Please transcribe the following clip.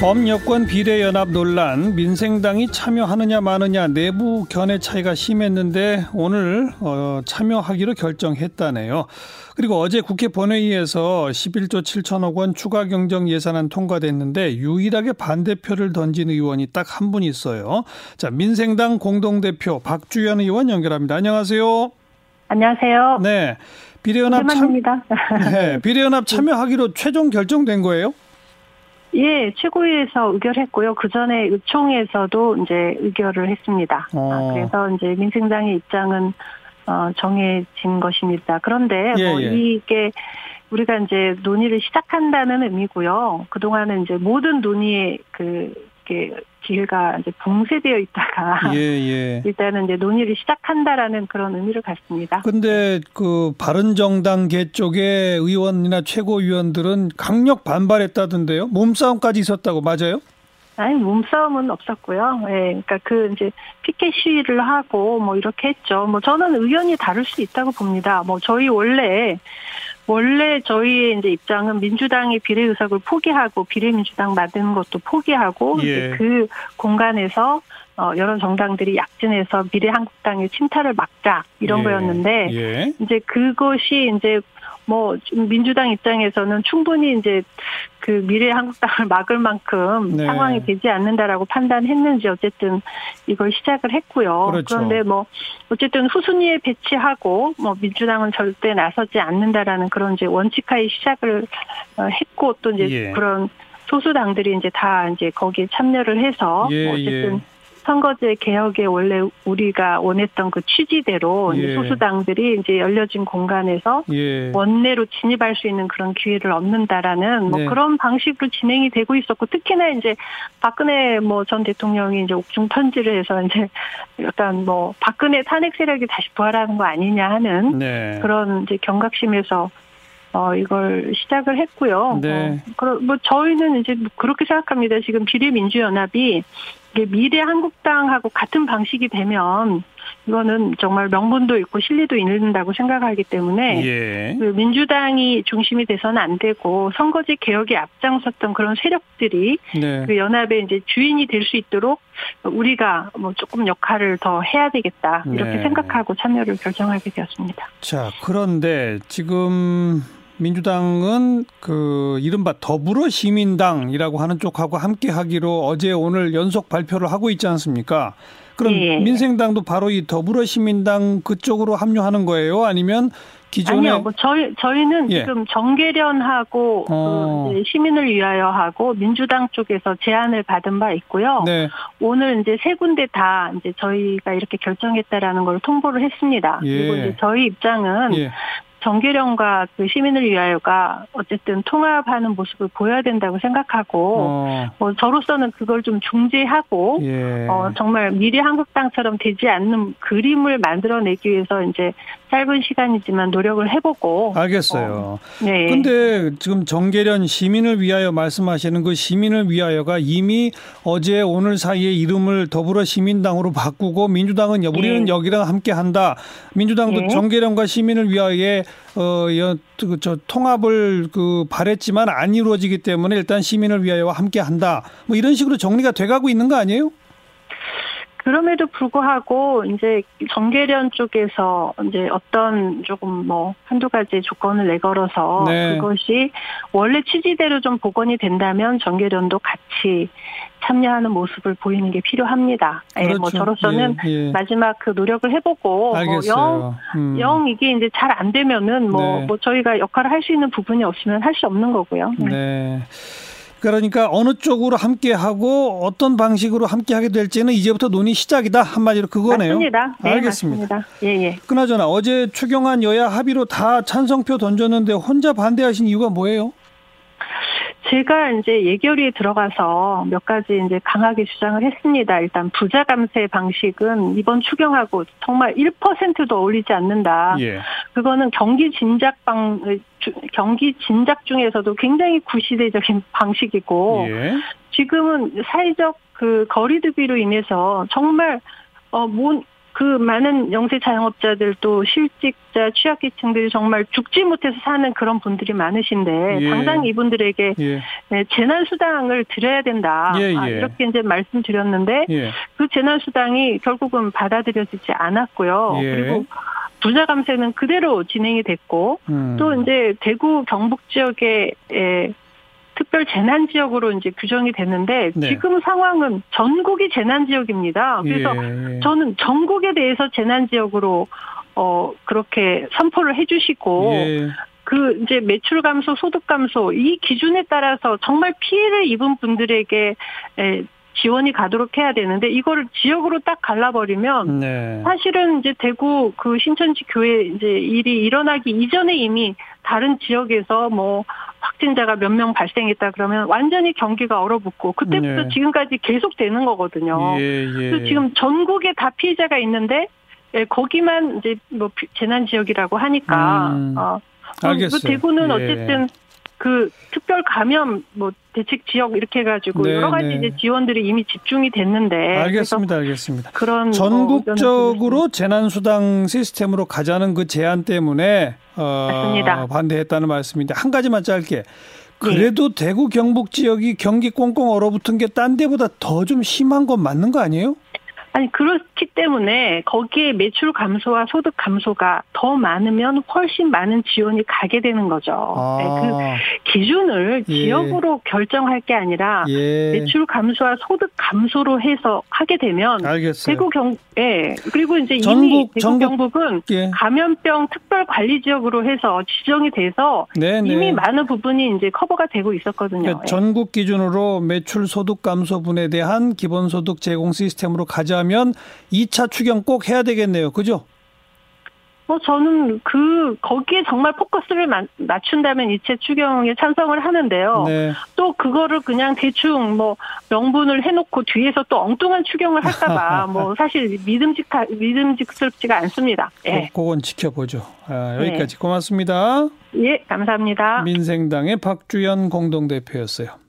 범여권 비례연합 논란 민생당이 참여하느냐 마느냐 내부 견해 차이가 심했는데 오늘 어, 참여하기로 결정했다네요. 그리고 어제 국회 본회의에서 11조 7천억 원 추가 경정 예산안 통과됐는데 유일하게 반대표를 던진 의원이 딱 한 분 있어요. 자 민생당 공동대표 박주연 의원 연결합니다. 안녕하세요. 안녕하세요. 네. 비례연합 참, 네, 비례연합 참여하기로 최종 결정된 거예요? 예, 최고위에서 의결했고요. 그 전에 의총에서도 이제 의결을 했습니다. 어. 아, 그래서 이제 민생당의 입장은 어, 정해진 것입니다. 그런데 예, 뭐 예. 이게 우리가 이제 논의를 시작한다는 의미고요. 그동안은 이제 모든 논의의 그 이렇게 기회가 이제 봉쇄되어 있다가 예, 예. 일단은 이제 논의를 시작한다라는 그런 의미를 갖습니다. 근데 그 바른정당 계 쪽의 의원이나 최고위원들은 강력 반발했다던데요. 몸싸움까지 있었다고 맞아요? 아니 몸싸움은 없었고요. 예, 그러니까 그 이제 피켓 시위를 하고 뭐 이렇게 했죠. 뭐 저는 의견이 다를 수 있다고 봅니다. 뭐 저희 원래 원래 저희의 이제 입장은 민주당이 비례 의석을 포기하고 비례민주당 만드는 것도 포기하고 예. 이제 그 공간에서 어 여러 정당들이 약진해서 미래한국당의 침탈을 막자 이런 예. 거였는데 예. 이제 그것이 이제 뭐 민주당 입장에서는 충분히 이제 그 미래 한국당을 막을 만큼 네. 상황이 되지 않는다라고 판단했는지 어쨌든 이걸 시작을 했고요. 그렇죠. 그런데 뭐 어쨌든 후순위에 배치하고 뭐 민주당은 절대 나서지 않는다라는 그런 이제 원칙하에 시작을 어, 했고 또 이제 예. 그런 소수당들이 이제 다 이제 거기에 참여를 해서 예, 뭐 어쨌든 예. 선거제 개혁에 원래 우리가 원했던 그 취지대로 예. 소수당들이 이제 열려진 공간에서 예. 원내로 진입할 수 있는 그런 기회를 얻는다라는 뭐 네. 그런 방식으로 진행이 되고 있었고 특히나 이제 박근혜 뭐 전 대통령이 이제 옥중 편지를 해서 이제 약간 뭐 박근혜 탄핵 세력이 다시 부활하는 거 아니냐 하는 네. 그런 이제 경각심에서 어, 이걸 시작을 했고요. 네. 어, 뭐, 저희는 이제 그렇게 생각합니다. 지금 비례민주연합이 미래 한국당하고 같은 방식이 되면 이거는 정말 명분도 있고 실리도 있는다고 생각하기 때문에 예. 그 민주당이 중심이 돼서는 안 되고 선거제 개혁에 앞장섰던 그런 세력들이 네. 그 연합의 이제 주인이 될 수 있도록 우리가 뭐 조금 역할을 더 해야 되겠다 이렇게 네. 생각하고 참여를 결정하게 되었습니다. 자 그런데 지금 민주당은 그 이른바 더불어 시민당이라고 하는 쪽하고 함께 하기로 어제 오늘 연속 발표를 하고 있지 않습니까? 그럼 예. 민생당도 바로 이 더불어 시민당 그쪽으로 합류하는 거예요? 아니면 기존에 아니요, 뭐 저희 저희는 예. 지금 정계련하고 어. 그 시민을 위하여 하고 민주당 쪽에서 제안을 받은 바 있고요. 네. 오늘 이제 세 군데 다 이제 저희가 이렇게 결정했다라는 걸 통보를 했습니다. 예. 그리고 이제 저희 입장은 예. 정계령과 그 시민을 위하여가 어쨌든 통합하는 모습을 보여야 된다고 생각하고 어. 뭐 저로서는 그걸 좀 중재하고 예. 어 정말 미래 한국당처럼 되지 않는 그림을 만들어내기 위해서 이제 짧은 시간이지만 노력을 해보고 알겠어요. 어, 네. 근데 지금 정계련 시민을 위하여 말씀하시는 그 시민을 위하여가 이미 어제 오늘 사이에 이름을 더불어 시민당으로 바꾸고 민주당은 우리는 네. 여기랑 함께 한다. 민주당도 네. 정계련과 시민을 위하여 어저 통합을 그 바랬지만 안 이루어지기 때문에 일단 시민을 위하여 함께 한다. 뭐 이런 식으로 정리가 돼 가고 있는 거 아니에요? 그럼에도 불구하고 이제 정계련 쪽에서 이제 어떤 조금 뭐 한두 가지 조건을 내걸어서 네. 그것이 원래 취지대로 좀 복원이 된다면 정계련도 같이 참여하는 모습을 보이는 게 필요합니다. 그렇죠. 예, 뭐 그렇죠. 저로서는 예, 예. 마지막 그 노력을 해보고 뭐 영, 음. 영 이게 이제 잘 안 되면은 뭐, 네. 뭐 저희가 역할을 할 수 있는 부분이 없으면 할 수 없는 거고요. 네. 네. 그러니까 어느 쪽으로 함께 하고 어떤 방식으로 함께 하게 될지는 이제부터 논의 시작이다 한마디로 그거네요. 맞습니다. 네, 알겠습니다. 맞습니다. 예, 예. 그나저나 어제 추경안 여야 합의로 다 찬성표 던졌는데 혼자 반대하신 이유가 뭐예요? 제가 이제 예결위에 들어가서 몇 가지 이제 강하게 주장을 했습니다. 일단 부자 감세 방식은 이번 추경하고 정말 1%도 어울리지 않는다. 예. 그거는 경기 진작 방 경기 진작 중에서도 굉장히 구시대적인 방식이고 예. 지금은 사회적 그 거리두기로 인해서 정말 어뭐 그 많은 영세 자영업자들도 실직자, 취약계층들이 정말 죽지 못해서 사는 그런 분들이 많으신데 예. 당장 이분들에게 예. 네, 재난 수당을 드려야 된다. 예, 아, 예. 이렇게 이제 말씀드렸는데 예. 그 재난 수당이 결국은 받아들여지지 않았고요. 예. 그리고 부자 감세는 그대로 진행이 됐고 음. 또 이제 대구 경북 지역에 특별 재난 지역으로 이제 규정이 됐는데 네. 지금 상황은 전국이 재난 지역입니다. 그래서 예. 저는 전국에 대해서 재난 지역으로 어 그렇게 선포를 해 주시고 예. 그 이제 매출 감소, 소득 감소 이 기준에 따라서 정말 피해를 입은 분들에게 에, 지원이 가도록 해야 되는데 이거를 지역으로 딱 갈라버리면 네. 사실은 이제 대구 그 신천지 교회 이제 일이 일어나기 이전에 이미 다른 지역에서 뭐 확진자가 몇 명 발생했다 그러면 완전히 경기가 얼어붙고 그때부터 네. 지금까지 계속 되는 거거든요. 예, 예. 그래서 지금 전국에 다 피해자가 있는데 예, 거기만 이제 뭐 재난 지역이라고 하니까 음, 어, 알겠어요. 대구는 예. 어쨌든 그 특별 감염 뭐 대책 지역 이렇게 해가지고 네, 여러 가지 네. 이제 지원들이 이미 집중이 됐는데 알겠습니다, 알겠습니다. 그런 뭐 전국적으로 뭐 재난 수당 시스템으로 가자는 그 제안 때문에 어, 맞습니다. 반대했다는 말씀인데 한 가지만 짧게. 그래도 네. 대구 경북 지역이 경기 꽁꽁 얼어붙은 게 딴 데보다 더 좀 심한 건 맞는 거 아니에요? 아니 그렇기 때문에 거기에 매출 감소와 소득 감소가 더 많으면 훨씬 많은 지원이 가게 되는 거죠. 아. 네, 그 기준을 예. 지역으로 결정할 게 아니라 예. 매출 감소와 소득 감소로 해서 하게 되면 알겠어요. 대구 경 예. 그리고 이제 전국, 이미 대구 전국, 경북은 예. 감염병 특별 관리 지역으로 해서 지정이 돼서 네네. 네. 이미 많은 부분이 이제 커버가 되고 있었거든요. 그러니까 예. 전국 기준으로 매출 소득 감소분에 대한 기본소득 제공 시스템으로 가자 면 2차 추경 꼭 해야 되겠네요. 그죠? 뭐 저는 그 거기에 정말 포커스를 맞춘다면 이체 추경에 찬성을 하는데요. 네. 또 그거를 그냥 대충 뭐 명분을 해놓고 뒤에서 또 엉뚱한 추경을 할까봐 뭐 사실 믿음직 믿음직스럽지가 않습니다. 예. 그건 지켜보죠. 아, 여기까지 네. 고맙습니다. 예, 감사합니다. 민생당의 박주연 공동대표였어요.